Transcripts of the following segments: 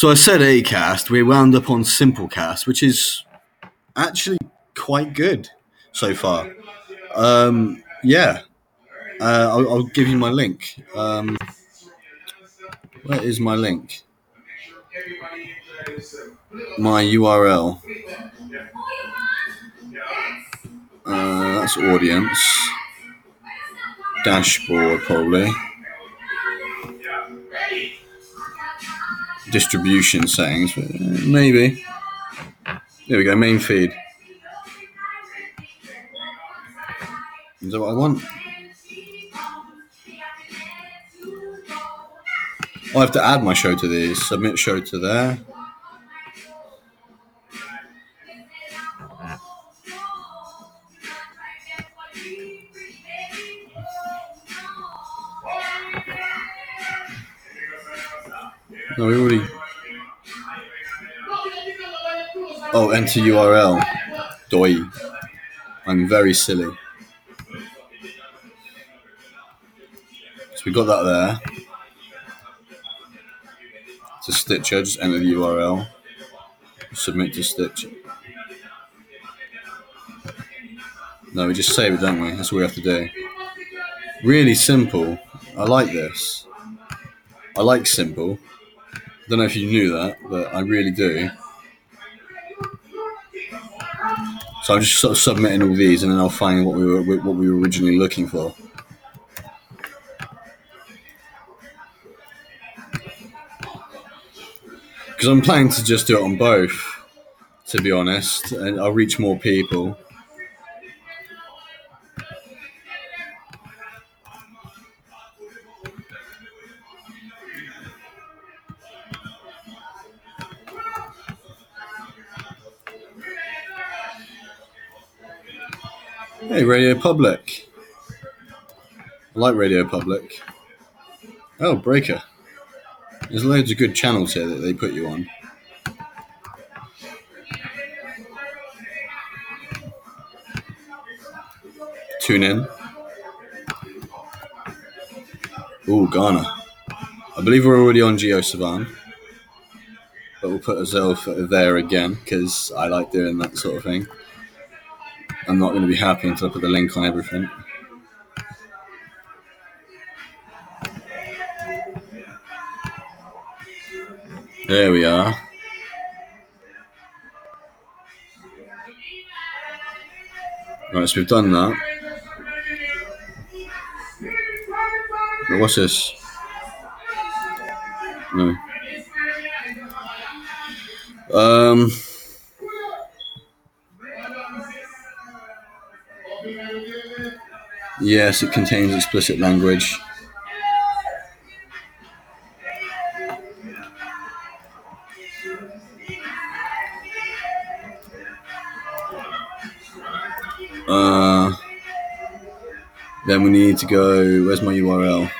So I said Acast. We wound up on Simplecast, which is actually quite good so far. Um, yeah, uh, I'll, I'll, give you my link. Um, where is my link? My URL. Uh, that's audience. Dashboard, probably. Distribution settings, uh, maybe. There we go, main feed. Is that what I want? I have to add my show to these. Submit show to there. No, we already. Oh, enter URL. Doi. I'm very silly. So we got that there. To Stitcher, just enter the URL. Submit to Stitcher. No, we just save it, don't we? That's what we have to do. Really simple. I like this. I like simple. Don't know if you knew that, but I really do. So I'm just sort of submitting all these, and then I'll find what we were what we were originally looking for. Because I'm planning to just do it on both, to be honest, and I'll reach more people. Hey, Radio Public. I like Radio Public. Oh, Breaker. There's loads of good channels here that they put you on. Tune in. Ooh, Gaana. I believe we're already on JioSaavn. But we'll put ourselves there again because I like doing that sort of thing. I'm not going to be happy until I put the link on everything. There we are. Right, so we've done that. what's this? No. Um. Yes, it contains explicit language. Uh, then we need to go. Where's my URL?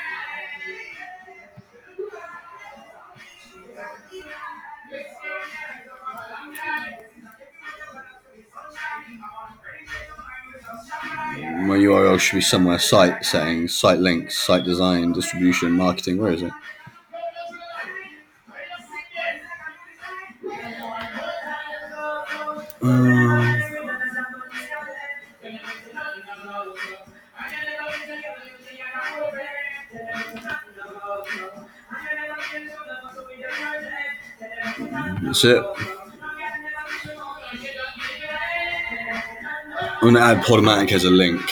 My URL should be somewhere site settings, site links, site design, distribution, marketing. Where is it? Um, that's it. I'm going to add Podomatic as a link.